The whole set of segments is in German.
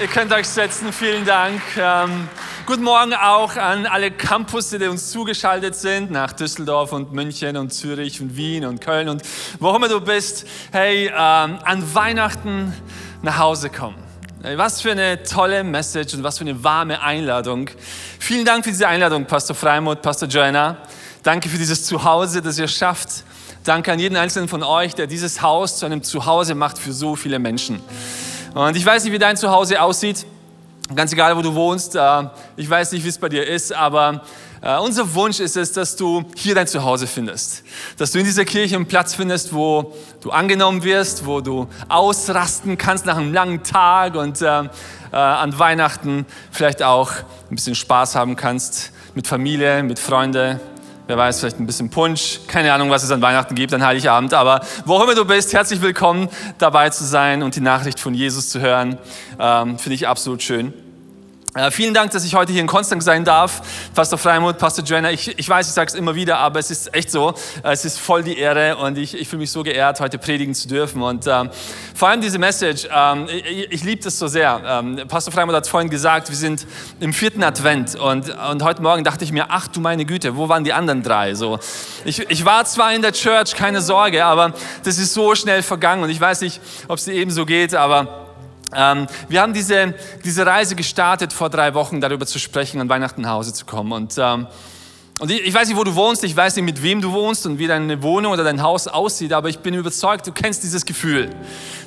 Ihr könnt euch setzen, vielen Dank. Ähm, guten Morgen auch an alle Campus, die uns zugeschaltet sind, nach Düsseldorf und München und Zürich und Wien und Köln und wo immer du bist. Hey, ähm, an Weihnachten nach Hause kommen. Was für eine tolle Message und was für eine warme Einladung. Vielen Dank für diese Einladung, Pastor Freimuth, Pastor Joanna. Danke für dieses Zuhause, das ihr schafft. Danke an jeden einzelnen von euch, der dieses Haus zu einem Zuhause macht für so viele Menschen. Und ich weiß nicht, wie dein Zuhause aussieht. Ganz egal, wo du wohnst. Äh, ich weiß nicht, wie es bei dir ist, aber äh, unser Wunsch ist es, dass du hier dein Zuhause findest. Dass du in dieser Kirche einen Platz findest, wo du angenommen wirst, wo du ausrasten kannst nach einem langen Tag und äh, an Weihnachten vielleicht auch ein bisschen Spaß haben kannst mit Familie, mit Freunden, Wer weiß, vielleicht ein bisschen Punsch. Keine Ahnung, was es an Weihnachten gibt, an Heiligabend. Aber wo auch immer du bist, herzlich willkommen, dabei zu sein und die Nachricht von Jesus zu hören. Ähm, Finde ich absolut schön. Äh, vielen Dank, dass ich heute hier in Konstanz sein darf. Pastor Freimuth, Pastor Joanna, ich, ich weiß, ich sage es immer wieder, aber es ist echt so. Äh, es ist voll die Ehre und ich, ich fühle mich so geehrt, heute predigen zu dürfen. Und ähm, vor allem diese Message, ähm, ich, ich liebe das so sehr. Ähm, Pastor Freimuth hat vorhin gesagt, wir sind im vierten Advent und, und heute Morgen dachte ich mir, ach du meine Güte, wo waren die anderen drei? So, ich, ich war zwar in der Church, keine Sorge, aber das ist so schnell vergangen und ich weiß nicht, ob es dir ebenso geht, aber wir haben diese, diese Reise gestartet vor drei Wochen, darüber zu sprechen, an Weihnachten nach Hause zu kommen. Und, ähm, und ich, ich, weiß nicht, wo du wohnst, ich weiß nicht, mit wem du wohnst und wie deine Wohnung oder dein Haus aussieht, aber ich bin überzeugt, du kennst dieses Gefühl.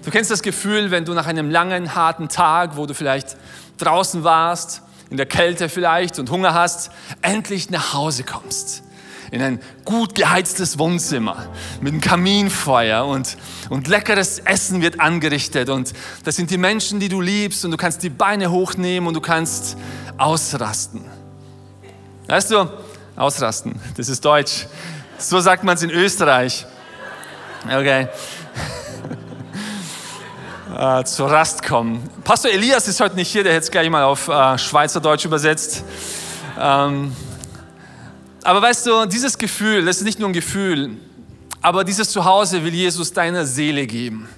Du kennst das Gefühl, wenn du nach einem langen, harten Tag, wo du vielleicht draußen warst, in der Kälte vielleicht und Hunger hast, endlich nach Hause kommst in ein gut geheiztes Wohnzimmer mit einem Kaminfeuer und, und leckeres Essen wird angerichtet und das sind die Menschen, die du liebst und du kannst die Beine hochnehmen und du kannst ausrasten. Weißt du, ausrasten, das ist Deutsch. So sagt man es in Österreich. Okay. äh, zur Rast kommen. Pastor Elias ist heute nicht hier, der hätte es gleich mal auf äh, Schweizerdeutsch übersetzt. Ähm, aber weißt du, dieses Gefühl, das ist nicht nur ein Gefühl, aber dieses Zuhause will Jesus deiner Seele geben.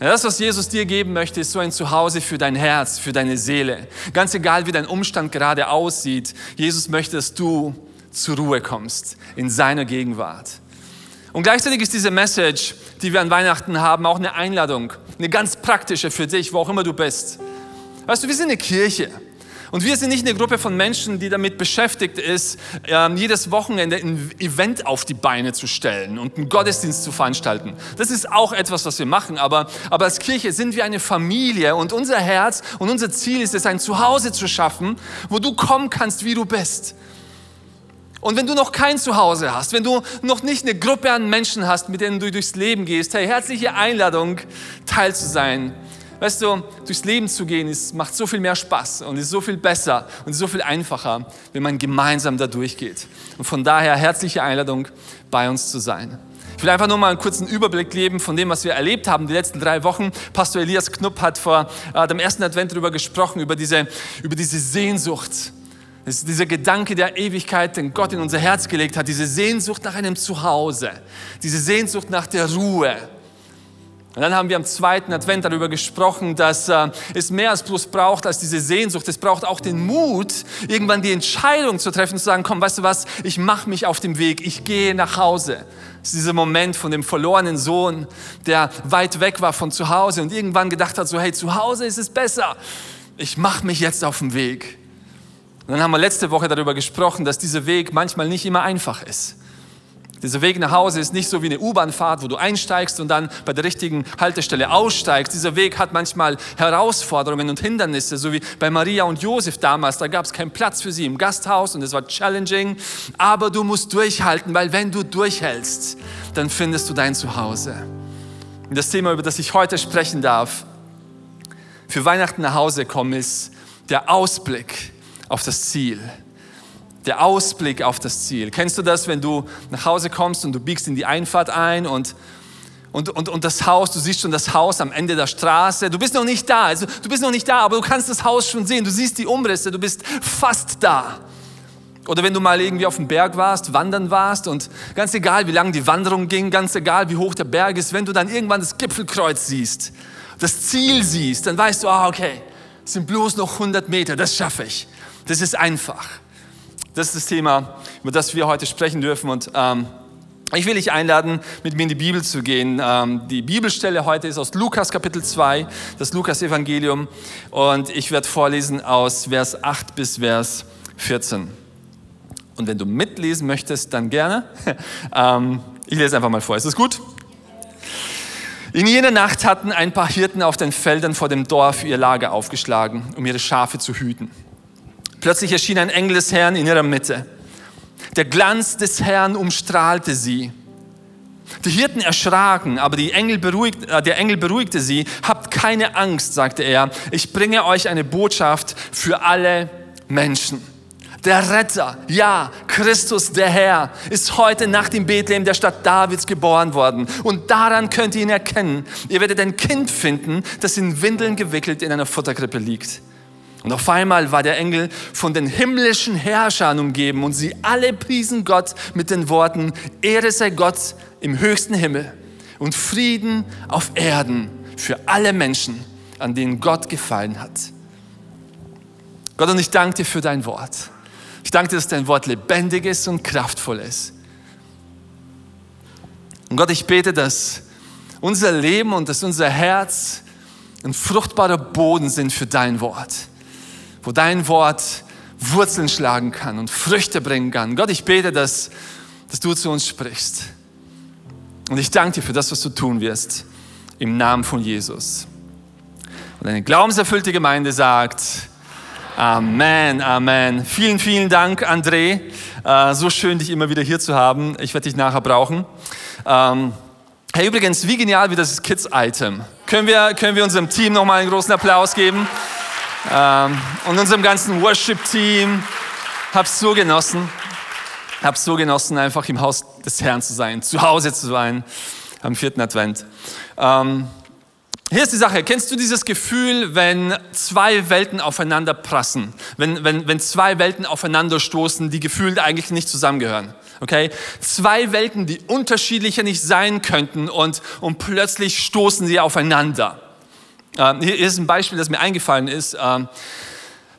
Das, was Jesus dir geben möchte, ist so ein Zuhause für dein Herz, für deine Seele. Ganz egal, wie dein Umstand gerade aussieht, Jesus möchte, dass du zur Ruhe kommst in seiner Gegenwart. Und gleichzeitig ist diese Message, die wir an Weihnachten haben, auch eine Einladung, eine ganz praktische für dich, wo auch immer du bist. Weißt du, wir sind eine Kirche. Und wir sind nicht eine Gruppe von Menschen, die damit beschäftigt ist, ähm, jedes Wochenende ein Event auf die Beine zu stellen und einen Gottesdienst zu veranstalten. Das ist auch etwas, was wir machen, aber, aber als Kirche sind wir eine Familie und unser Herz und unser Ziel ist es, ein Zuhause zu schaffen, wo du kommen kannst, wie du bist. Und wenn du noch kein Zuhause hast, wenn du noch nicht eine Gruppe an Menschen hast, mit denen du durchs Leben gehst, hey, herzliche Einladung, Teil zu sein Weißt du, durchs Leben zu gehen, ist, macht so viel mehr Spaß und ist so viel besser und so viel einfacher, wenn man gemeinsam da durchgeht. Und von daher herzliche Einladung, bei uns zu sein. Ich will einfach nur mal einen kurzen Überblick geben von dem, was wir erlebt haben die letzten drei Wochen. Pastor Elias Knupp hat vor äh, dem ersten Advent darüber gesprochen, über diese, über diese Sehnsucht. Das ist dieser Gedanke der Ewigkeit, den Gott in unser Herz gelegt hat, diese Sehnsucht nach einem Zuhause, diese Sehnsucht nach der Ruhe, und dann haben wir am zweiten Advent darüber gesprochen, dass äh, es mehr als bloß braucht als diese Sehnsucht. Es braucht auch den Mut, irgendwann die Entscheidung zu treffen, zu sagen, komm, weißt du was, ich mache mich auf den Weg, ich gehe nach Hause. Das ist dieser Moment von dem verlorenen Sohn, der weit weg war von zu Hause und irgendwann gedacht hat, so hey, zu Hause ist es besser. Ich mache mich jetzt auf den Weg. Und dann haben wir letzte Woche darüber gesprochen, dass dieser Weg manchmal nicht immer einfach ist. Dieser Weg nach Hause ist nicht so wie eine U-Bahnfahrt, wo du einsteigst und dann bei der richtigen Haltestelle aussteigst. Dieser Weg hat manchmal Herausforderungen und Hindernisse, so wie bei Maria und Josef damals. Da gab es keinen Platz für sie im Gasthaus und es war challenging. Aber du musst durchhalten, weil wenn du durchhältst, dann findest du dein Zuhause. Und das Thema, über das ich heute sprechen darf, für Weihnachten nach Hause kommen, ist der Ausblick auf das Ziel. Der Ausblick auf das Ziel. Kennst du das, wenn du nach Hause kommst und du biegst in die Einfahrt ein und und, und, und das Haus, du siehst schon das Haus am Ende der Straße. Du bist noch nicht da, also du bist noch nicht da, aber du kannst das Haus schon sehen. Du siehst die Umrisse, du bist fast da. Oder wenn du mal irgendwie auf dem Berg warst, wandern warst und ganz egal, wie lang die Wanderung ging, ganz egal, wie hoch der Berg ist, wenn du dann irgendwann das Gipfelkreuz siehst, das Ziel siehst, dann weißt du, ah, okay, es sind bloß noch 100 Meter, das schaffe ich. Das ist einfach. Das ist das Thema, über das wir heute sprechen dürfen und ähm, ich will dich einladen, mit mir in die Bibel zu gehen. Ähm, die Bibelstelle heute ist aus Lukas Kapitel 2, das Lukas-Evangelium. Und ich werde vorlesen aus Vers 8 bis Vers 14. Und wenn du mitlesen möchtest, dann gerne. Ähm, ich lese einfach mal vor. Ist das gut? In jener Nacht hatten ein paar Hirten auf den Feldern vor dem Dorf ihr Lager aufgeschlagen, um ihre Schafe zu hüten. Plötzlich erschien ein Engel des Herrn in ihrer Mitte. Der Glanz des Herrn umstrahlte sie. Die Hirten erschraken, aber Engel beruhigt, äh, der Engel beruhigte sie. Habt keine Angst, sagte er. Ich bringe euch eine Botschaft für alle Menschen. Der Retter, ja, Christus der Herr, ist heute Nacht in Bethlehem, der Stadt Davids, geboren worden. Und daran könnt ihr ihn erkennen. Ihr werdet ein Kind finden, das in Windeln gewickelt in einer Futterkrippe liegt. Und auf einmal war der Engel von den himmlischen Herrschern umgeben und sie alle priesen Gott mit den Worten, Ehre sei Gott im höchsten Himmel und Frieden auf Erden für alle Menschen, an denen Gott gefallen hat. Gott, und ich danke dir für dein Wort. Ich danke dir, dass dein Wort lebendig ist und kraftvoll ist. Und Gott, ich bete, dass unser Leben und dass unser Herz ein fruchtbarer Boden sind für dein Wort wo dein Wort Wurzeln schlagen kann und Früchte bringen kann. Gott, ich bete, dass, dass du zu uns sprichst. Und ich danke dir für das, was du tun wirst, im Namen von Jesus. Und eine glaubenserfüllte Gemeinde sagt, Amen, Amen. Vielen, vielen Dank, André. Äh, so schön, dich immer wieder hier zu haben. Ich werde dich nachher brauchen. Ähm, hey, übrigens, wie genial wie das Kids-Item. Können wir, können wir unserem Team nochmal einen großen Applaus geben? Ähm, und unserem ganzen Worship-Team. Hab's so genossen. Hab's so genossen, einfach im Haus des Herrn zu sein, zu Hause zu sein am vierten Advent. Ähm, hier ist die Sache. Kennst du dieses Gefühl, wenn zwei Welten aufeinander prassen? Wenn, wenn, wenn zwei Welten aufeinander stoßen, die gefühlt eigentlich nicht zusammengehören? Okay? Zwei Welten, die unterschiedlicher nicht sein könnten und, und plötzlich stoßen sie aufeinander. Ähm, hier ist ein Beispiel, das mir eingefallen ist. Ähm,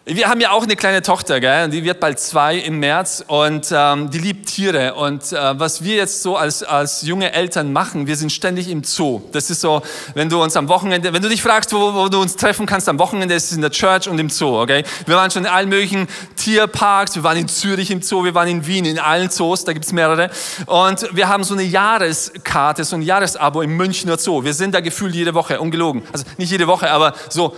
wir haben ja auch eine kleine Tochter, gell? die wird bald zwei im März und ähm, die liebt Tiere. Und äh, was wir jetzt so als, als junge Eltern machen, wir sind ständig im Zoo. Das ist so, wenn du uns am Wochenende, wenn du dich fragst, wo, wo du uns treffen kannst am Wochenende, ist es in der Church und im Zoo. Okay? Wir waren schon in allen möglichen Tierparks, wir waren in Zürich im Zoo, wir waren in Wien, in allen Zoos, da gibt es mehrere. Und wir haben so eine Jahreskarte, so ein Jahresabo im Münchner Zoo. Wir sind da gefühlt jede Woche, ungelogen. Also nicht jede Woche, aber so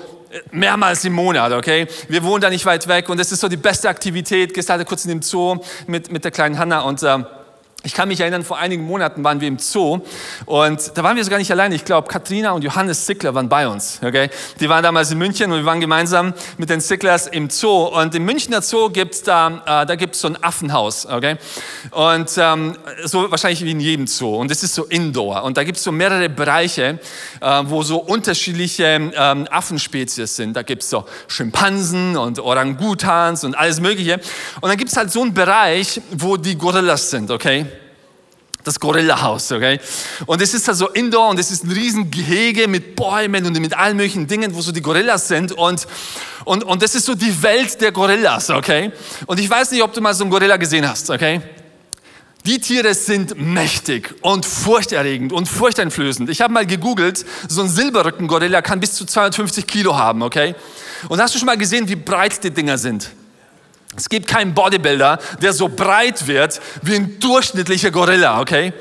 mehrmals im Monat, okay? Wir wohnen da nicht weit weg und das ist so die beste Aktivität. Gestern hatte kurz in dem Zoo mit, mit der kleinen Hanna und äh, ich kann mich erinnern, vor einigen Monaten waren wir im Zoo und da waren wir sogar nicht alleine. Ich glaube, Katrina und Johannes Sickler waren bei uns. Okay? Die waren damals in München und wir waren gemeinsam mit den Sicklers im Zoo. Und im Münchner Zoo gibt es da, äh, da gibt's so ein Affenhaus. Okay? Und ähm, so wahrscheinlich wie in jedem Zoo. Und das ist so Indoor. Und da gibt es so mehrere Bereiche, äh, wo so unterschiedliche ähm, Affenspezies sind. Da gibt es so Schimpansen und Orangutans und alles Mögliche. Und dann gibt es halt so einen Bereich, wo die Gorillas sind. Okay? Das Gorilla-Haus, okay? Und es ist da so indoor und es ist ein riesen Gehege mit Bäumen und mit allen möglichen Dingen, wo so die Gorillas sind und, und, und das ist so die Welt der Gorillas, okay? Und ich weiß nicht, ob du mal so einen Gorilla gesehen hast, okay? Die Tiere sind mächtig und furchterregend und furchteinflößend. Ich habe mal gegoogelt, so ein Silberrücken-Gorilla kann bis zu 250 Kilo haben, okay? Und hast du schon mal gesehen, wie breit die Dinger sind? Es gibt keinen Bodybuilder, der so breit wird wie ein durchschnittlicher Gorilla, okay?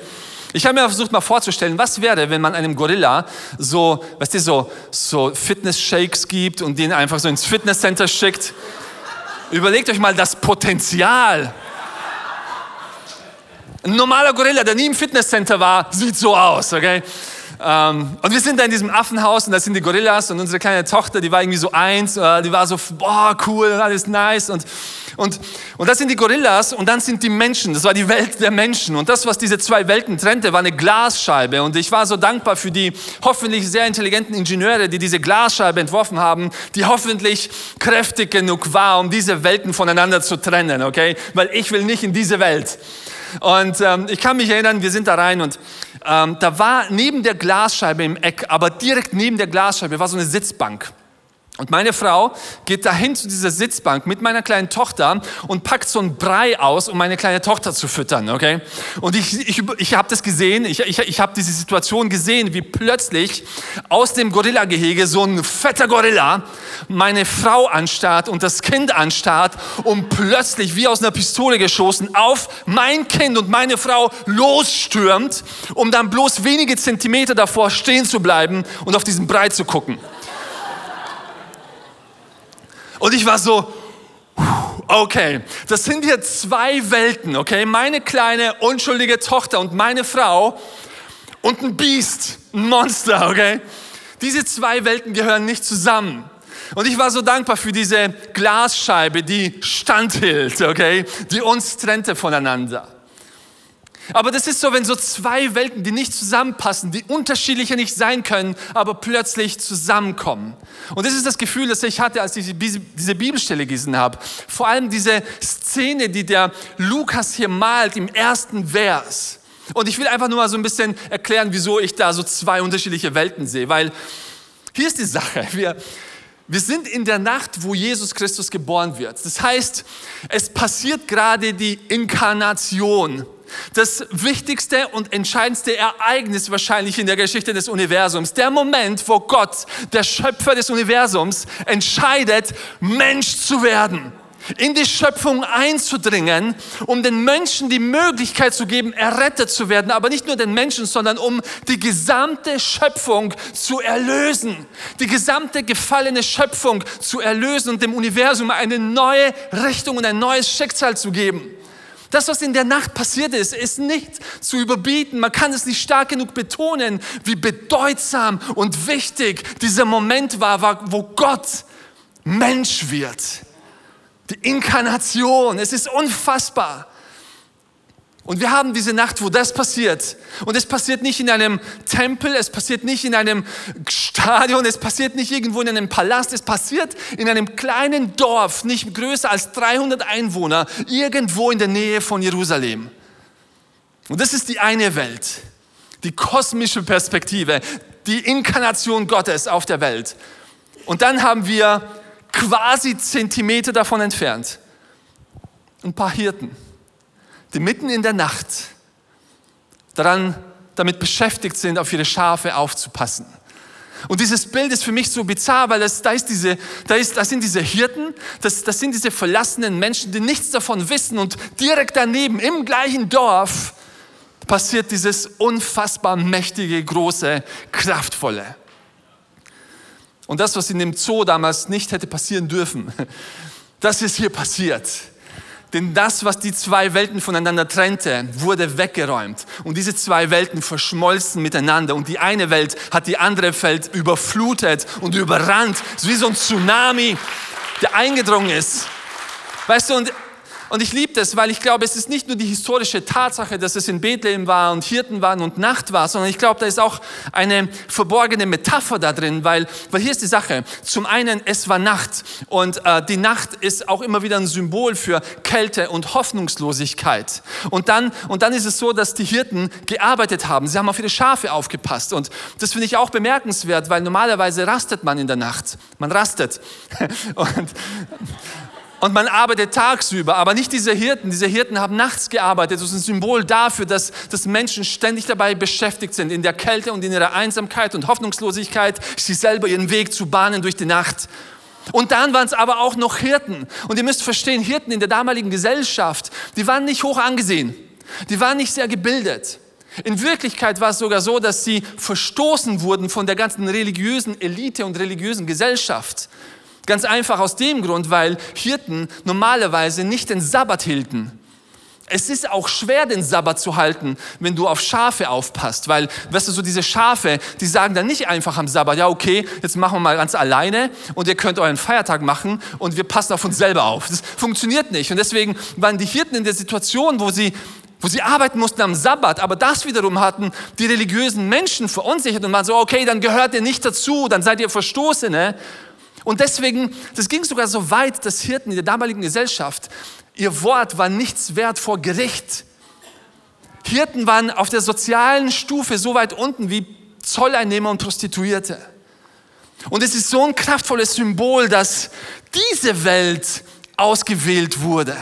Ich habe mir versucht mal vorzustellen, was wäre, wenn man einem Gorilla so, weißt du, so, so Fitness-Shakes gibt und den einfach so ins Fitnesscenter schickt. Überlegt euch mal das Potenzial. Ein normaler Gorilla, der nie im Fitnesscenter war, sieht so aus, okay? Ähm, und wir sind da in diesem Affenhaus und da sind die Gorillas und unsere kleine Tochter, die war irgendwie so eins, äh, die war so, boah, cool alles nice und Und, und das sind die Gorillas und dann sind die Menschen. Das war die Welt der Menschen. Und das, was diese zwei Welten trennte, war eine Glasscheibe. Und ich war so dankbar für die hoffentlich sehr intelligenten Ingenieure, die diese Glasscheibe entworfen haben, die hoffentlich kräftig genug war, um diese Welten voneinander zu trennen, okay? Weil ich will nicht in diese Welt. Und ähm, ich kann mich erinnern, wir sind da rein und ähm, da war neben der Glasscheibe im Eck, aber direkt neben der Glasscheibe war so eine Sitzbank. Und meine Frau geht dahin zu dieser Sitzbank mit meiner kleinen Tochter und packt so ein Brei aus, um meine kleine Tochter zu füttern, okay? Und ich, ich, ich habe das gesehen, ich, ich, ich habe diese Situation gesehen, wie plötzlich aus dem Gorilla-Gehege so ein fetter Gorilla meine Frau anstarrt und das Kind anstarrt und plötzlich wie aus einer Pistole geschossen auf mein Kind und meine Frau losstürmt, um dann bloß wenige Zentimeter davor stehen zu bleiben und auf diesen Brei zu gucken. Und ich war so, okay, das sind hier zwei Welten, okay? Meine kleine unschuldige Tochter und meine Frau und ein Biest, ein Monster, okay? Diese zwei Welten gehören nicht zusammen. Und ich war so dankbar für diese Glasscheibe, die standhielt, okay? Die uns trennte voneinander. Aber das ist so, wenn so zwei Welten, die nicht zusammenpassen, die unterschiedlicher nicht sein können, aber plötzlich zusammenkommen. Und das ist das Gefühl, das ich hatte, als ich diese Bibelstelle gelesen habe. Vor allem diese Szene, die der Lukas hier malt im ersten Vers. Und ich will einfach nur mal so ein bisschen erklären, wieso ich da so zwei unterschiedliche Welten sehe. Weil hier ist die Sache. Wir, wir sind in der Nacht, wo Jesus Christus geboren wird. Das heißt, es passiert gerade die Inkarnation das wichtigste und entscheidendste Ereignis wahrscheinlich in der Geschichte des Universums. Der Moment, wo Gott, der Schöpfer des Universums, entscheidet, Mensch zu werden in die Schöpfung einzudringen, um den Menschen die Möglichkeit zu geben, errettet zu werden, aber nicht nur den Menschen, sondern um die gesamte Schöpfung zu erlösen, die gesamte gefallene Schöpfung zu erlösen und dem Universum eine neue Richtung und ein neues Schicksal zu geben. Das, was in der Nacht passiert ist, ist nicht zu überbieten. Man kann es nicht stark genug betonen, wie bedeutsam und wichtig dieser Moment war, wo Gott Mensch wird. Die Inkarnation, es ist unfassbar. Und wir haben diese Nacht, wo das passiert. Und es passiert nicht in einem Tempel, es passiert nicht in einem Stadion, es passiert nicht irgendwo in einem Palast, es passiert in einem kleinen Dorf, nicht größer als 300 Einwohner, irgendwo in der Nähe von Jerusalem. Und das ist die eine Welt, die kosmische Perspektive, die Inkarnation Gottes auf der Welt. Und dann haben wir quasi Zentimeter davon entfernt ein paar Hirten die mitten in der Nacht daran, damit beschäftigt sind, auf ihre Schafe aufzupassen. Und dieses Bild ist für mich so bizarr, weil das, da, ist diese, da, ist, da sind diese Hirten, das, das sind diese verlassenen Menschen, die nichts davon wissen und direkt daneben, im gleichen Dorf, passiert dieses unfassbar mächtige, große, kraftvolle. Und das, was in dem Zoo damals nicht hätte passieren dürfen, das ist hier passiert. Denn das, was die zwei Welten voneinander trennte, wurde weggeräumt. Und diese zwei Welten verschmolzen miteinander. Und die eine Welt hat die andere Welt überflutet und überrannt. Wie so ein Tsunami, der eingedrungen ist. Weißt du, und und ich liebe das, weil ich glaube, es ist nicht nur die historische Tatsache, dass es in Bethlehem war und Hirten waren und Nacht war, sondern ich glaube, da ist auch eine verborgene Metapher da drin, weil, weil hier ist die Sache. Zum einen, es war Nacht und äh, die Nacht ist auch immer wieder ein Symbol für Kälte und Hoffnungslosigkeit. Und dann, und dann ist es so, dass die Hirten gearbeitet haben. Sie haben auf ihre Schafe aufgepasst und das finde ich auch bemerkenswert, weil normalerweise rastet man in der Nacht. Man rastet. Und, und man arbeitet tagsüber, aber nicht diese Hirten. Diese Hirten haben nachts gearbeitet. Das ist ein Symbol dafür, dass, dass Menschen ständig dabei beschäftigt sind, in der Kälte und in ihrer Einsamkeit und Hoffnungslosigkeit, sich selber ihren Weg zu bahnen durch die Nacht. Und dann waren es aber auch noch Hirten. Und ihr müsst verstehen, Hirten in der damaligen Gesellschaft, die waren nicht hoch angesehen. Die waren nicht sehr gebildet. In Wirklichkeit war es sogar so, dass sie verstoßen wurden von der ganzen religiösen Elite und religiösen Gesellschaft. Ganz einfach aus dem Grund, weil Hirten normalerweise nicht den Sabbat hielten. Es ist auch schwer, den Sabbat zu halten, wenn du auf Schafe aufpasst, weil, weißt du, so diese Schafe, die sagen dann nicht einfach am Sabbat, ja, okay, jetzt machen wir mal ganz alleine und ihr könnt euren Feiertag machen und wir passen auf uns selber auf. Das funktioniert nicht. Und deswegen waren die Hirten in der Situation, wo sie wo sie arbeiten mussten am Sabbat, aber das wiederum hatten die religiösen Menschen verunsichert und waren so, okay, dann gehört ihr nicht dazu, dann seid ihr Verstoßene. Und deswegen, das ging sogar so weit, dass Hirten in der damaligen Gesellschaft Ihr Wort war nichts wert vor Gericht. Hirten waren auf der sozialen Stufe so weit unten wie Zolleinnehmer und Prostituierte. Und es ist so ein kraftvolles Symbol, dass diese Welt ausgewählt wurde.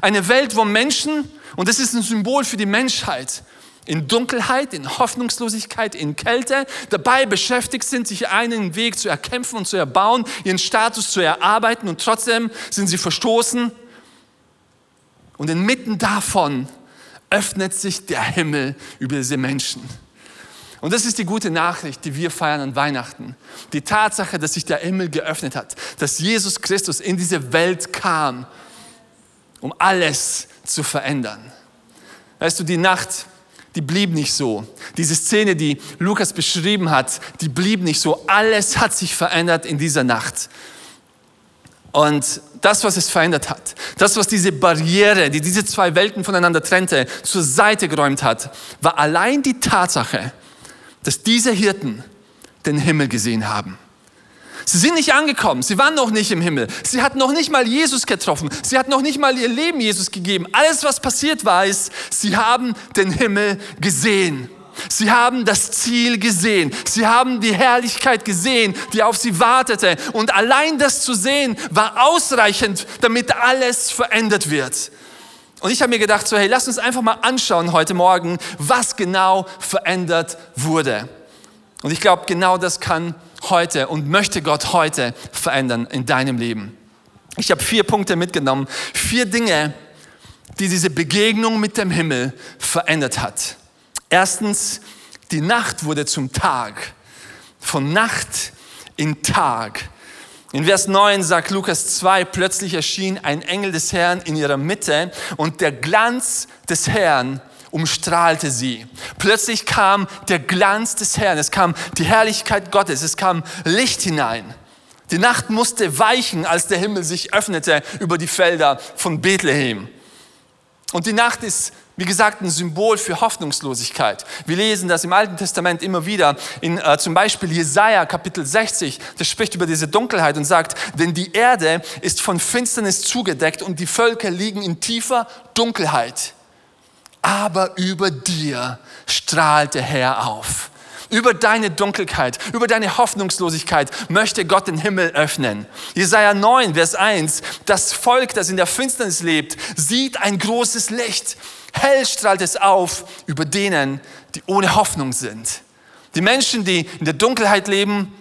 Eine Welt, wo Menschen, und das ist ein Symbol für die Menschheit, in Dunkelheit, in Hoffnungslosigkeit, in Kälte dabei beschäftigt sind, sich einen Weg zu erkämpfen und zu erbauen, ihren Status zu erarbeiten und trotzdem sind sie verstoßen und inmitten davon öffnet sich der Himmel über diese Menschen. Und das ist die gute Nachricht, die wir feiern an Weihnachten. Die Tatsache, dass sich der Himmel geöffnet hat, dass Jesus Christus in diese Welt kam, um alles zu verändern. Weißt du, die Nacht, die blieb nicht so. Diese Szene, die Lukas beschrieben hat, die blieb nicht so. Alles hat sich verändert in dieser Nacht. Und das, was es verändert hat, das, was diese Barriere, die diese zwei Welten voneinander trennte, zur Seite geräumt hat, war allein die Tatsache, dass diese Hirten den Himmel gesehen haben. Sie sind nicht angekommen, sie waren noch nicht im Himmel, sie hatten noch nicht mal Jesus getroffen, sie hatten noch nicht mal ihr Leben Jesus gegeben. Alles, was passiert war, ist, sie haben den Himmel gesehen. Sie haben das Ziel gesehen. Sie haben die Herrlichkeit gesehen, die auf sie wartete. Und allein das zu sehen war ausreichend, damit alles verändert wird. Und ich habe mir gedacht, so hey, lass uns einfach mal anschauen heute Morgen, was genau verändert wurde. Und ich glaube, genau das kann heute und möchte Gott heute verändern in deinem Leben. Ich habe vier Punkte mitgenommen, vier Dinge, die diese Begegnung mit dem Himmel verändert hat. Erstens, die Nacht wurde zum Tag. Von Nacht in Tag. In Vers 9 sagt Lukas 2, plötzlich erschien ein Engel des Herrn in ihrer Mitte und der Glanz des Herrn umstrahlte sie. Plötzlich kam der Glanz des Herrn, es kam die Herrlichkeit Gottes, es kam Licht hinein. Die Nacht musste weichen, als der Himmel sich öffnete über die Felder von Bethlehem. Und die Nacht ist wie gesagt, ein Symbol für Hoffnungslosigkeit. Wir lesen das im Alten Testament immer wieder, in äh, zum Beispiel Jesaja Kapitel 60, das spricht über diese Dunkelheit und sagt, denn die Erde ist von Finsternis zugedeckt und die Völker liegen in tiefer Dunkelheit. Aber über dir strahlt der Herr auf. Über deine Dunkelheit, über deine Hoffnungslosigkeit möchte Gott den Himmel öffnen. Jesaja 9, Vers 1. Das Volk, das in der Finsternis lebt, sieht ein großes Licht. Hell strahlt es auf über denen, die ohne Hoffnung sind. Die Menschen, die in der Dunkelheit leben,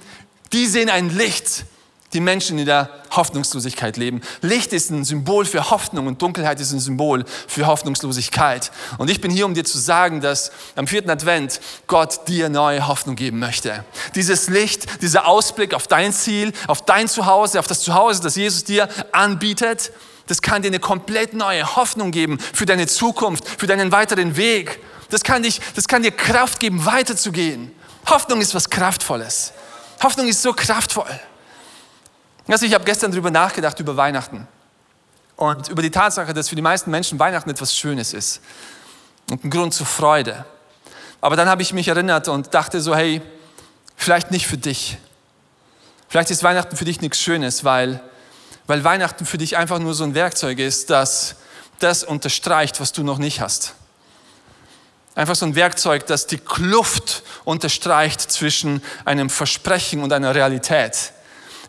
die sehen ein Licht. Die Menschen, in der Hoffnungslosigkeit leben. Licht ist ein Symbol für Hoffnung und Dunkelheit ist ein Symbol für Hoffnungslosigkeit. Und ich bin hier, um dir zu sagen, dass am vierten Advent Gott dir neue Hoffnung geben möchte. Dieses Licht, dieser Ausblick auf dein Ziel, auf dein Zuhause, auf das Zuhause, das Jesus dir anbietet, das kann dir eine komplett neue Hoffnung geben für deine Zukunft, für deinen weiteren Weg. Das kann, dich, das kann dir Kraft geben, weiterzugehen. Hoffnung ist was Kraftvolles. Hoffnung ist so kraftvoll. Also ich habe gestern darüber nachgedacht, über Weihnachten. Und über die Tatsache, dass für die meisten Menschen Weihnachten etwas Schönes ist. Und ein Grund zur Freude. Aber dann habe ich mich erinnert und dachte so, hey, vielleicht nicht für dich. Vielleicht ist Weihnachten für dich nichts Schönes, weil weil Weihnachten für dich einfach nur so ein Werkzeug ist, das das unterstreicht, was du noch nicht hast. Einfach so ein Werkzeug, das die Kluft unterstreicht zwischen einem Versprechen und einer Realität.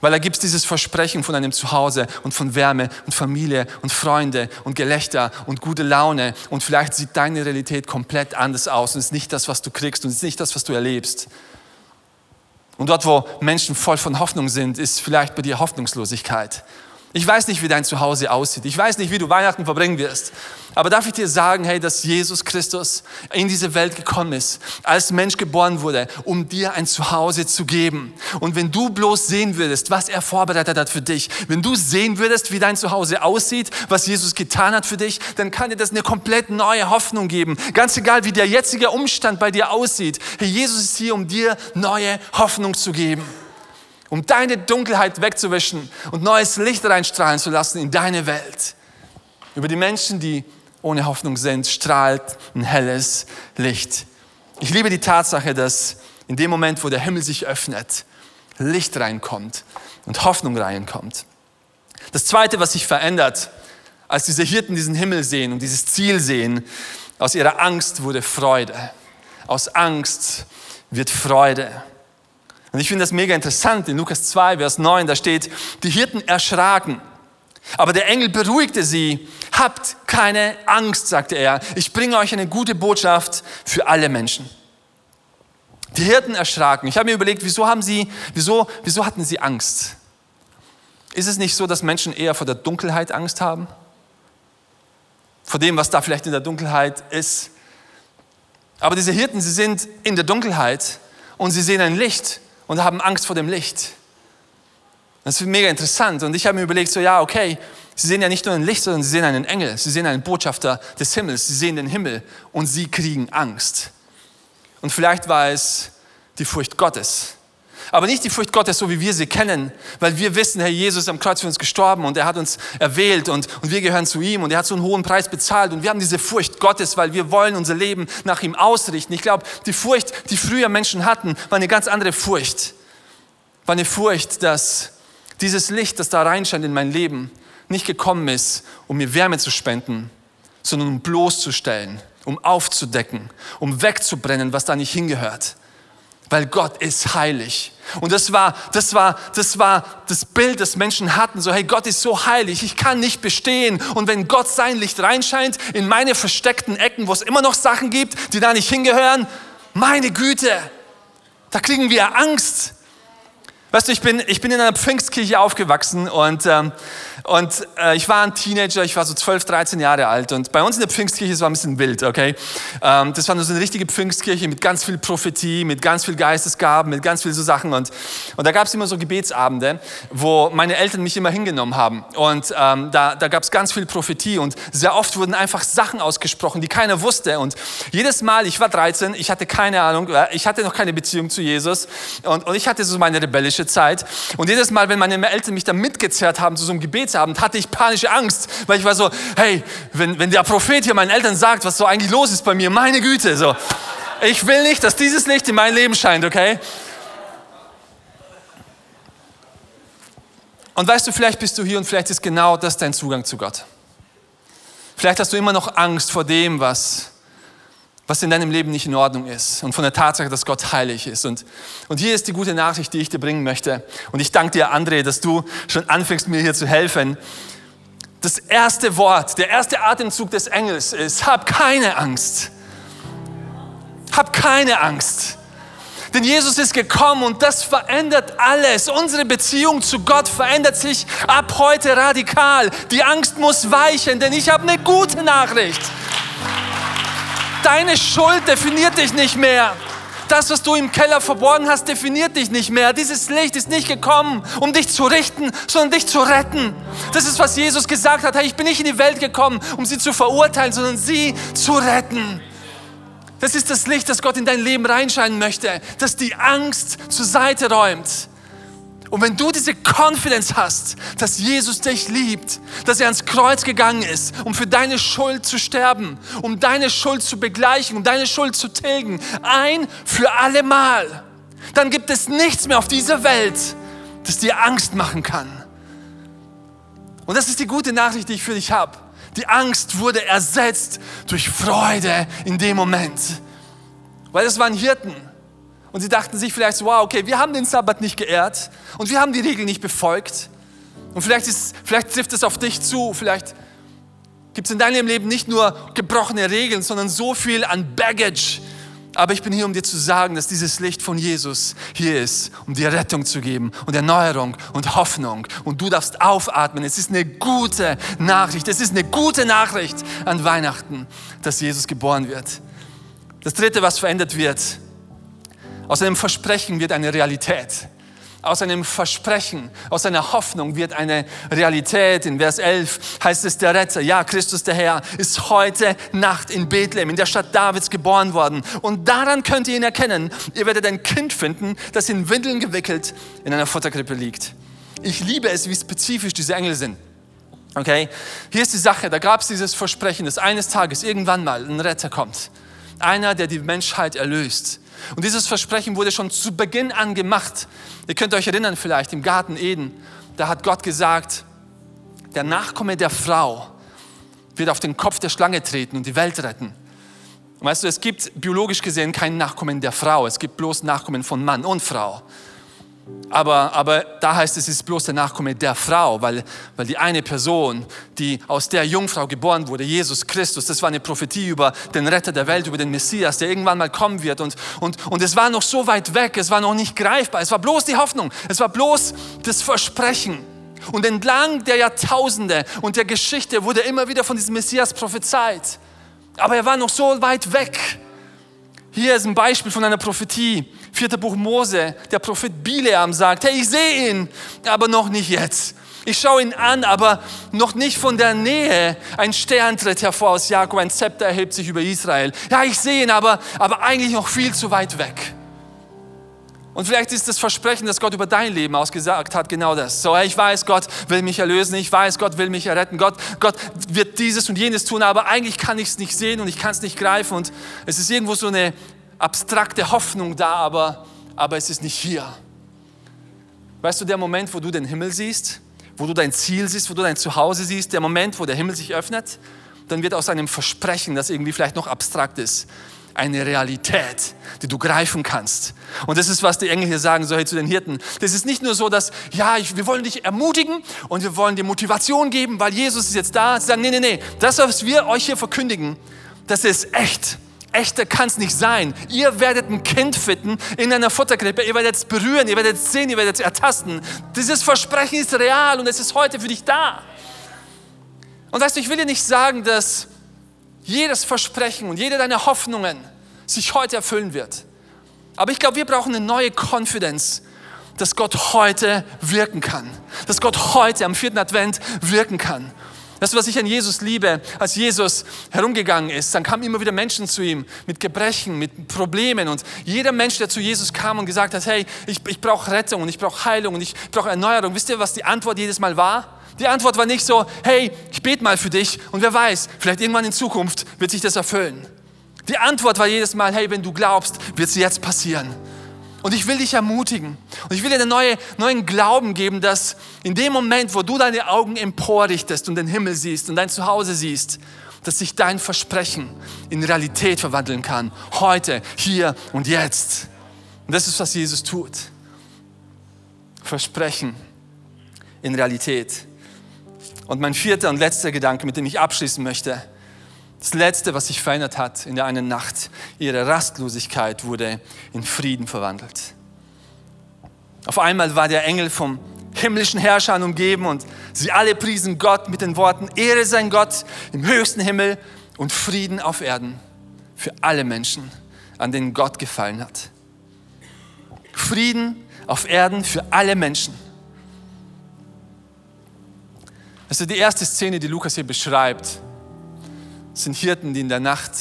Weil da gibt es dieses Versprechen von einem Zuhause und von Wärme und Familie und Freunde und Gelächter und gute Laune. Und vielleicht sieht deine Realität komplett anders aus und ist nicht das, was du kriegst und ist nicht das, was du erlebst. Und dort, wo Menschen voll von Hoffnung sind, ist vielleicht bei dir Hoffnungslosigkeit. Ich weiß nicht, wie dein Zuhause aussieht. Ich weiß nicht, wie du Weihnachten verbringen wirst. Aber darf ich dir sagen, hey, dass Jesus Christus in diese Welt gekommen ist, als Mensch geboren wurde, um dir ein Zuhause zu geben. Und wenn du bloß sehen würdest, was er vorbereitet hat für dich, wenn du sehen würdest, wie dein Zuhause aussieht, was Jesus getan hat für dich, dann kann dir das eine komplett neue Hoffnung geben. Ganz egal, wie der jetzige Umstand bei dir aussieht. Hey, Jesus ist hier, um dir neue Hoffnung zu geben um deine Dunkelheit wegzuwischen und neues Licht reinstrahlen zu lassen in deine Welt. Über die Menschen, die ohne Hoffnung sind, strahlt ein helles Licht. Ich liebe die Tatsache, dass in dem Moment, wo der Himmel sich öffnet, Licht reinkommt und Hoffnung reinkommt. Das Zweite, was sich verändert, als diese Hirten diesen Himmel sehen und dieses Ziel sehen, aus ihrer Angst wurde Freude. Aus Angst wird Freude. Und ich finde das mega interessant. In Lukas 2, Vers 9, da steht, die Hirten erschraken. Aber der Engel beruhigte sie. Habt keine Angst, sagte er. Ich bringe euch eine gute Botschaft für alle Menschen. Die Hirten erschraken. Ich habe mir überlegt, wieso haben sie, wieso, wieso hatten sie Angst? Ist es nicht so, dass Menschen eher vor der Dunkelheit Angst haben? Vor dem, was da vielleicht in der Dunkelheit ist? Aber diese Hirten, sie sind in der Dunkelheit und sie sehen ein Licht und haben Angst vor dem Licht. Das ist mega interessant. Und ich habe mir überlegt, so ja, okay, sie sehen ja nicht nur ein Licht, sondern sie sehen einen Engel, sie sehen einen Botschafter des Himmels, sie sehen den Himmel und sie kriegen Angst. Und vielleicht war es die Furcht Gottes. Aber nicht die Furcht Gottes, so wie wir sie kennen, weil wir wissen, Herr Jesus ist am Kreuz für uns gestorben und er hat uns erwählt und, und wir gehören zu ihm und er hat so einen hohen Preis bezahlt und wir haben diese Furcht Gottes, weil wir wollen unser Leben nach ihm ausrichten. Ich glaube, die Furcht, die früher Menschen hatten, war eine ganz andere Furcht. War eine Furcht, dass dieses Licht, das da reinscheint in mein Leben, nicht gekommen ist, um mir Wärme zu spenden, sondern um bloßzustellen, um aufzudecken, um wegzubrennen, was da nicht hingehört weil Gott ist heilig. Und das war, das war, das war das Bild, das Menschen hatten. So, hey, Gott ist so heilig, ich kann nicht bestehen. Und wenn Gott sein Licht reinscheint in meine versteckten Ecken, wo es immer noch Sachen gibt, die da nicht hingehören, meine Güte, da kriegen wir Angst. Weißt du, ich bin, ich bin in einer Pfingstkirche aufgewachsen und, ähm, und äh, ich war ein Teenager, ich war so 12, 13 Jahre alt. Und bei uns in der Pfingstkirche, es war ein bisschen wild, okay? Ähm, das war so eine richtige Pfingstkirche mit ganz viel Prophetie, mit ganz viel Geistesgaben, mit ganz viel so Sachen. Und, und da gab es immer so Gebetsabende, wo meine Eltern mich immer hingenommen haben. Und ähm, da, da gab es ganz viel Prophetie. Und sehr oft wurden einfach Sachen ausgesprochen, die keiner wusste. Und jedes Mal, ich war 13, ich hatte keine Ahnung, äh, ich hatte noch keine Beziehung zu Jesus. Und, und ich hatte so meine rebellische Zeit. Und jedes Mal, wenn meine Eltern mich da mitgezerrt haben zu so einem Gebetsabend, hatte ich panische Angst, weil ich war so, hey, wenn, wenn der Prophet hier meinen Eltern sagt, was so eigentlich los ist bei mir, meine Güte, so. Ich will nicht, dass dieses Licht in mein Leben scheint, okay? Und weißt du, vielleicht bist du hier und vielleicht ist genau das dein Zugang zu Gott. Vielleicht hast du immer noch Angst vor dem, was was in deinem Leben nicht in Ordnung ist und von der Tatsache, dass Gott heilig ist. Und, und hier ist die gute Nachricht, die ich dir bringen möchte. Und ich danke dir, André, dass du schon anfängst, mir hier zu helfen. Das erste Wort, der erste Atemzug des Engels ist, hab keine Angst. Hab keine Angst. Denn Jesus ist gekommen und das verändert alles. Unsere Beziehung zu Gott verändert sich ab heute radikal. Die Angst muss weichen, denn ich habe eine gute Nachricht. Deine Schuld definiert dich nicht mehr. Das, was du im Keller verborgen hast, definiert dich nicht mehr. Dieses Licht ist nicht gekommen, um dich zu richten, sondern dich zu retten. Das ist, was Jesus gesagt hat. Hey, ich bin nicht in die Welt gekommen, um sie zu verurteilen, sondern sie zu retten. Das ist das Licht, das Gott in dein Leben reinscheinen möchte, das die Angst zur Seite räumt und wenn du diese Confidence hast, dass Jesus dich liebt, dass er ans Kreuz gegangen ist, um für deine Schuld zu sterben, um deine Schuld zu begleichen, um deine Schuld zu tilgen, ein für alle Mal, dann gibt es nichts mehr auf dieser Welt, das dir Angst machen kann. Und das ist die gute Nachricht, die ich für dich habe. Die Angst wurde ersetzt durch Freude in dem Moment. Weil es waren Hirten, und sie dachten sich vielleicht wow, okay, wir haben den Sabbat nicht geehrt und wir haben die Regeln nicht befolgt. Und vielleicht, ist, vielleicht trifft es auf dich zu, vielleicht gibt es in deinem Leben nicht nur gebrochene Regeln, sondern so viel an Baggage, Aber ich bin hier, um dir zu sagen, dass dieses Licht von Jesus hier ist, um dir Rettung zu geben und Erneuerung und Hoffnung. Und du darfst aufatmen. Es ist eine gute Nachricht. Es ist eine gute Nachricht an Weihnachten, dass Jesus geboren wird. Das dritte, was verändert wird, aus einem Versprechen wird eine Realität. Aus einem Versprechen, aus einer Hoffnung wird eine Realität. In Vers 11 heißt es, der Retter, ja, Christus der Herr, ist heute Nacht in Bethlehem, in der Stadt Davids geboren worden. Und daran könnt ihr ihn erkennen. Ihr werdet ein Kind finden, das in Windeln gewickelt in einer Futterkrippe liegt. Ich liebe es, wie spezifisch diese Engel sind. Okay, hier ist die Sache, da gab es dieses Versprechen, dass eines Tages irgendwann mal ein Retter kommt. Einer, der die Menschheit erlöst. Und dieses Versprechen wurde schon zu Beginn an gemacht. Ihr könnt euch erinnern vielleicht im Garten Eden, da hat Gott gesagt, der Nachkomme der Frau wird auf den Kopf der Schlange treten und die Welt retten. weißt du, es gibt biologisch gesehen keinen Nachkommen der Frau, es gibt bloß Nachkommen von Mann und Frau. Aber, aber da heißt es, es ist bloß der Nachkomme der Frau, weil, weil die eine Person, die aus der Jungfrau geboren wurde, Jesus Christus, das war eine Prophetie über den Retter der Welt, über den Messias, der irgendwann mal kommen wird. Und, und, und es war noch so weit weg, es war noch nicht greifbar, es war bloß die Hoffnung, es war bloß das Versprechen. Und entlang der Jahrtausende und der Geschichte wurde immer wieder von diesem Messias prophezeit. Aber er war noch so weit weg. Hier ist ein Beispiel von einer Prophetie Vierter Buch Mose, der Prophet Bileam sagt, hey, ich sehe ihn, aber noch nicht jetzt. Ich schaue ihn an, aber noch nicht von der Nähe. Ein Stern tritt hervor aus Jakob, ein Zepter erhebt sich über Israel. Ja, ich sehe ihn, aber, aber eigentlich noch viel zu weit weg. Und vielleicht ist das Versprechen, das Gott über dein Leben ausgesagt hat, genau das. So, ich weiß, Gott will mich erlösen, ich weiß, Gott will mich erretten, Gott, Gott wird dieses und jenes tun, aber eigentlich kann ich es nicht sehen und ich kann es nicht greifen und es ist irgendwo so eine abstrakte Hoffnung da, aber, aber es ist nicht hier. Weißt du, der Moment, wo du den Himmel siehst, wo du dein Ziel siehst, wo du dein Zuhause siehst, der Moment, wo der Himmel sich öffnet, dann wird aus einem Versprechen, das irgendwie vielleicht noch abstrakt ist, eine Realität, die du greifen kannst. Und das ist, was die Engel hier sagen, so hey, zu den Hirten. Das ist nicht nur so, dass, ja, ich, wir wollen dich ermutigen und wir wollen dir Motivation geben, weil Jesus ist jetzt da. Sie sagen, nee, nee, nee, das, was wir euch hier verkündigen, das ist echt echter kann es nicht sein. Ihr werdet ein Kind finden in einer Futterkrippe. Ihr werdet es berühren, ihr werdet es sehen, ihr werdet es ertasten. Dieses Versprechen ist real und es ist heute für dich da. Und weißt du, ich will dir nicht sagen, dass jedes Versprechen und jede deiner Hoffnungen sich heute erfüllen wird. Aber ich glaube, wir brauchen eine neue Konfidenz, dass Gott heute wirken kann. Dass Gott heute am vierten Advent wirken kann. Das, was ich an Jesus liebe, als Jesus herumgegangen ist, dann kamen immer wieder Menschen zu ihm mit Gebrechen, mit Problemen. Und jeder Mensch, der zu Jesus kam und gesagt hat, hey, ich, ich brauche Rettung und ich brauche Heilung und ich brauche Erneuerung, wisst ihr, was die Antwort jedes Mal war? Die Antwort war nicht so, hey, ich bete mal für dich und wer weiß, vielleicht irgendwann in Zukunft wird sich das erfüllen. Die Antwort war jedes Mal, hey, wenn du glaubst, wird es jetzt passieren. Und ich will dich ermutigen. Und ich will dir einen neue, neuen Glauben geben, dass in dem Moment, wo du deine Augen emporrichtest und den Himmel siehst und dein Zuhause siehst, dass sich dein Versprechen in Realität verwandeln kann. Heute, hier und jetzt. Und das ist, was Jesus tut. Versprechen in Realität. Und mein vierter und letzter Gedanke, mit dem ich abschließen möchte, das Letzte, was sich verändert hat in der einen Nacht, ihre Rastlosigkeit wurde in Frieden verwandelt. Auf einmal war der Engel vom himmlischen Herrschern umgeben und sie alle priesen Gott mit den Worten, Ehre sein Gott im höchsten Himmel und Frieden auf Erden für alle Menschen, an denen Gott gefallen hat. Frieden auf Erden für alle Menschen. Ist die erste Szene, die Lukas hier beschreibt sind Hirten, die in der Nacht,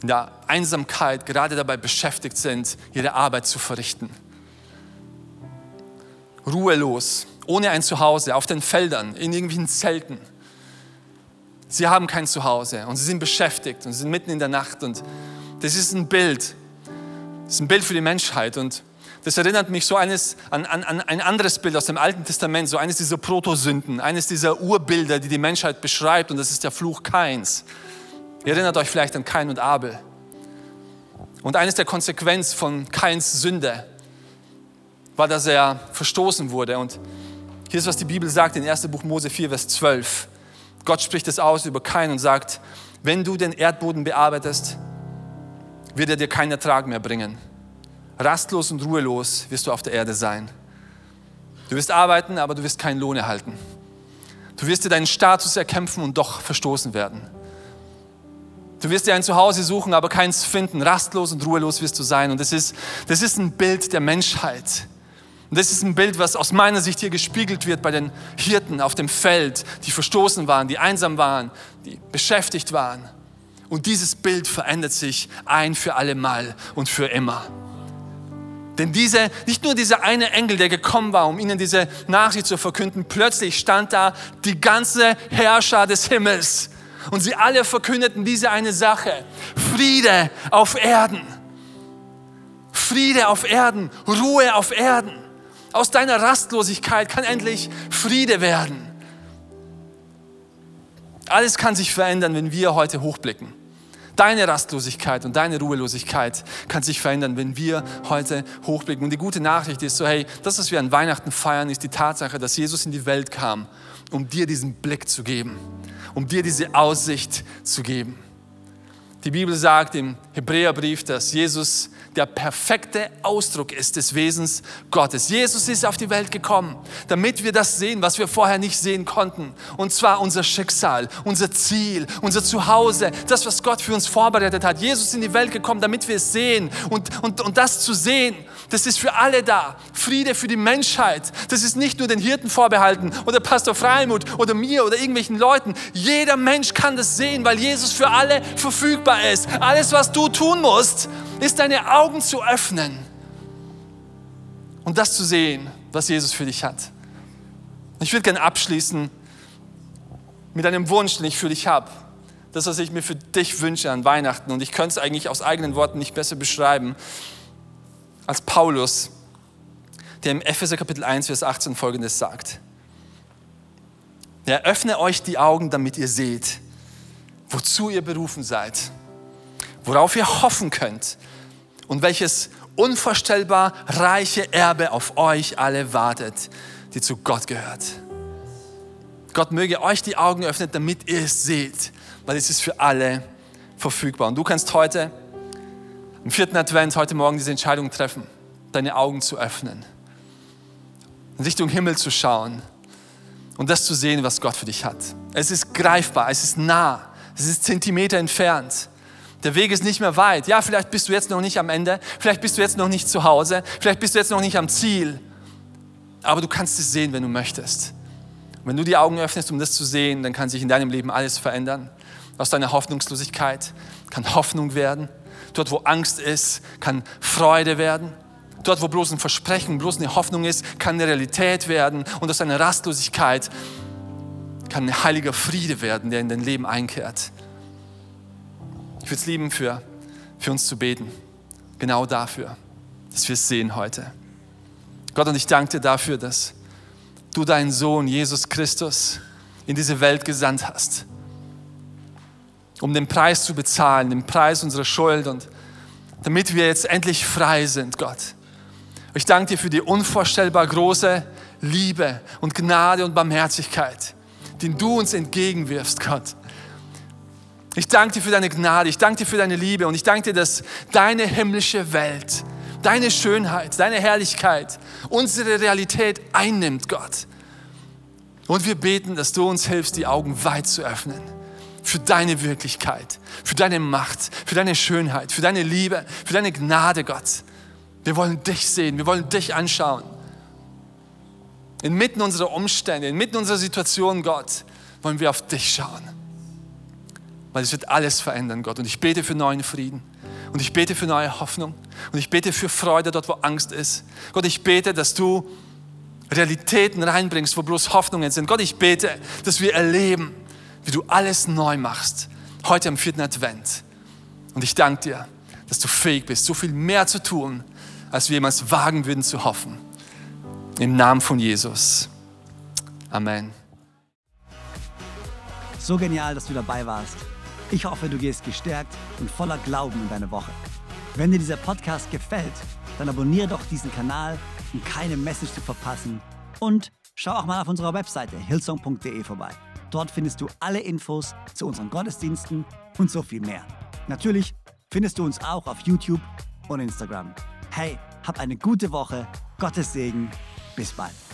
in der Einsamkeit gerade dabei beschäftigt sind, ihre Arbeit zu verrichten. Ruhelos, ohne ein Zuhause, auf den Feldern, in irgendwelchen Zelten. Sie haben kein Zuhause und sie sind beschäftigt und sie sind mitten in der Nacht und das ist ein Bild. Das ist ein Bild für die Menschheit und das erinnert mich so eines, an, an, an ein anderes Bild aus dem Alten Testament, so eines dieser Protosünden, eines dieser Urbilder, die die Menschheit beschreibt, und das ist der Fluch Kains. Ihr erinnert euch vielleicht an Kain und Abel. Und eines der Konsequenzen von Kains Sünde war, dass er verstoßen wurde. Und hier ist, was die Bibel sagt in 1. Buch Mose 4, Vers 12. Gott spricht es aus über Kain und sagt, wenn du den Erdboden bearbeitest, wird er dir keinen Ertrag mehr bringen. Rastlos und ruhelos wirst du auf der Erde sein. Du wirst arbeiten, aber du wirst keinen Lohn erhalten. Du wirst dir deinen Status erkämpfen und doch verstoßen werden. Du wirst dir ein Zuhause suchen, aber keins finden. Rastlos und ruhelos wirst du sein. Und das ist, das ist ein Bild der Menschheit. Und das ist ein Bild, was aus meiner Sicht hier gespiegelt wird bei den Hirten auf dem Feld, die verstoßen waren, die einsam waren, die beschäftigt waren. Und dieses Bild verändert sich ein für alle Mal und für immer. Denn diese, nicht nur dieser eine Engel, der gekommen war, um ihnen diese Nachricht zu verkünden, plötzlich stand da die ganze Herrscher des Himmels. Und sie alle verkündeten diese eine Sache. Friede auf Erden. Friede auf Erden. Ruhe auf Erden. Aus deiner Rastlosigkeit kann endlich Friede werden. Alles kann sich verändern, wenn wir heute hochblicken. Deine Rastlosigkeit und deine Ruhelosigkeit kann sich verändern, wenn wir heute hochblicken. Und die gute Nachricht ist so, hey, das, was wir an Weihnachten feiern, ist die Tatsache, dass Jesus in die Welt kam, um dir diesen Blick zu geben, um dir diese Aussicht zu geben. Die Bibel sagt im Hebräerbrief, dass Jesus der perfekte Ausdruck ist des Wesens Gottes. Jesus ist auf die Welt gekommen, damit wir das sehen, was wir vorher nicht sehen konnten. Und zwar unser Schicksal, unser Ziel, unser Zuhause, das, was Gott für uns vorbereitet hat. Jesus ist in die Welt gekommen, damit wir es sehen. Und, und, und das zu sehen, das ist für alle da. Friede für die Menschheit. Das ist nicht nur den Hirten vorbehalten oder Pastor Freimuth oder mir oder irgendwelchen Leuten. Jeder Mensch kann das sehen, weil Jesus für alle verfügbar ist. Alles, was du tun musst, ist deine Augen zu öffnen und das zu sehen, was Jesus für dich hat. Ich würde gerne abschließen mit einem Wunsch, den ich für dich habe. Das, was ich mir für dich wünsche an Weihnachten. Und ich könnte es eigentlich aus eigenen Worten nicht besser beschreiben als Paulus, der im Epheser Kapitel 1, Vers 18 folgendes sagt. Er öffne euch die Augen, damit ihr seht, wozu ihr berufen seid, worauf ihr hoffen könnt und welches unvorstellbar reiche Erbe auf euch alle wartet, die zu Gott gehört. Gott möge euch die Augen öffnen, damit ihr es seht, weil es ist für alle verfügbar. Und du kannst heute, im vierten Advent, heute Morgen diese Entscheidung treffen, deine Augen zu öffnen, in Richtung Himmel zu schauen und das zu sehen, was Gott für dich hat. Es ist greifbar, es ist nah, es ist Zentimeter entfernt. Der Weg ist nicht mehr weit. Ja, vielleicht bist du jetzt noch nicht am Ende, vielleicht bist du jetzt noch nicht zu Hause, vielleicht bist du jetzt noch nicht am Ziel. Aber du kannst es sehen, wenn du möchtest. Und wenn du die Augen öffnest, um das zu sehen, dann kann sich in deinem Leben alles verändern. Aus deiner Hoffnungslosigkeit kann Hoffnung werden. Dort, wo Angst ist, kann Freude werden. Dort, wo bloß ein Versprechen, bloß eine Hoffnung ist, kann eine Realität werden. Und aus deiner Rastlosigkeit kann ein heiliger Friede werden, der in dein Leben einkehrt. Ich würde es lieben, für, für uns zu beten. Genau dafür, dass wir es sehen heute. Gott, und ich danke dir dafür, dass du deinen Sohn Jesus Christus in diese Welt gesandt hast, um den Preis zu bezahlen, den Preis unserer Schuld und damit wir jetzt endlich frei sind, Gott. Ich danke dir für die unvorstellbar große Liebe und Gnade und Barmherzigkeit, den du uns entgegenwirfst, Gott. Ich danke dir für deine Gnade, ich danke dir für deine Liebe und ich danke dir, dass deine himmlische Welt, deine Schönheit, deine Herrlichkeit unsere Realität einnimmt, Gott. Und wir beten, dass du uns hilfst, die Augen weit zu öffnen für deine Wirklichkeit, für deine Macht, für deine Schönheit, für deine Liebe, für deine Gnade, Gott. Wir wollen dich sehen, wir wollen dich anschauen. Inmitten unserer Umstände, inmitten unserer Situation, Gott, wollen wir auf dich schauen weil es wird alles verändern, Gott. Und ich bete für neuen Frieden. Und ich bete für neue Hoffnung. Und ich bete für Freude dort, wo Angst ist. Gott, ich bete, dass du Realitäten reinbringst, wo bloß Hoffnungen sind. Gott, ich bete, dass wir erleben, wie du alles neu machst. Heute am vierten Advent. Und ich danke dir, dass du fähig bist, so viel mehr zu tun, als wir jemals wagen würden zu hoffen. Im Namen von Jesus. Amen. So genial, dass du dabei warst. Ich hoffe, du gehst gestärkt und voller Glauben in deine Woche. Wenn dir dieser Podcast gefällt, dann abonniere doch diesen Kanal, um keine Message zu verpassen. Und schau auch mal auf unserer Webseite hillsong.de vorbei. Dort findest du alle Infos zu unseren Gottesdiensten und so viel mehr. Natürlich findest du uns auch auf YouTube und Instagram. Hey, hab eine gute Woche, Gottes Segen, bis bald.